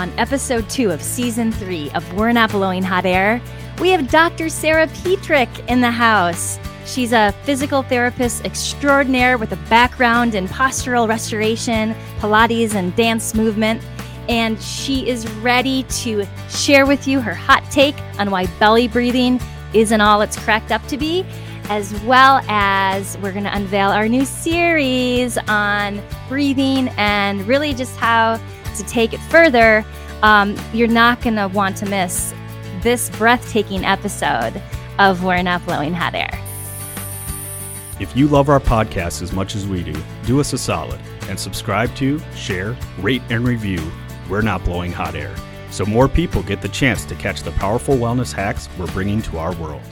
on episode two of season three of We're Not Blowing Hot Air. We have Dr. Sarah Petrich in the house. She's a physical therapist extraordinaire with a background in postural restoration, Pilates, and dance movement. And she is ready to share with you her hot take on why belly breathing isn't all it's cracked up to be, as well as we're going to unveil our new series on breathing and really just how to take it further. Um, you're not going to want to miss this breathtaking episode of We're Not Blowing Hot Air. If you love our podcast as much as we do, do us a solid and subscribe to, share, rate, and review We're Not Blowing Hot Air so more people get the chance to catch the powerful wellness hacks we're bringing to our world.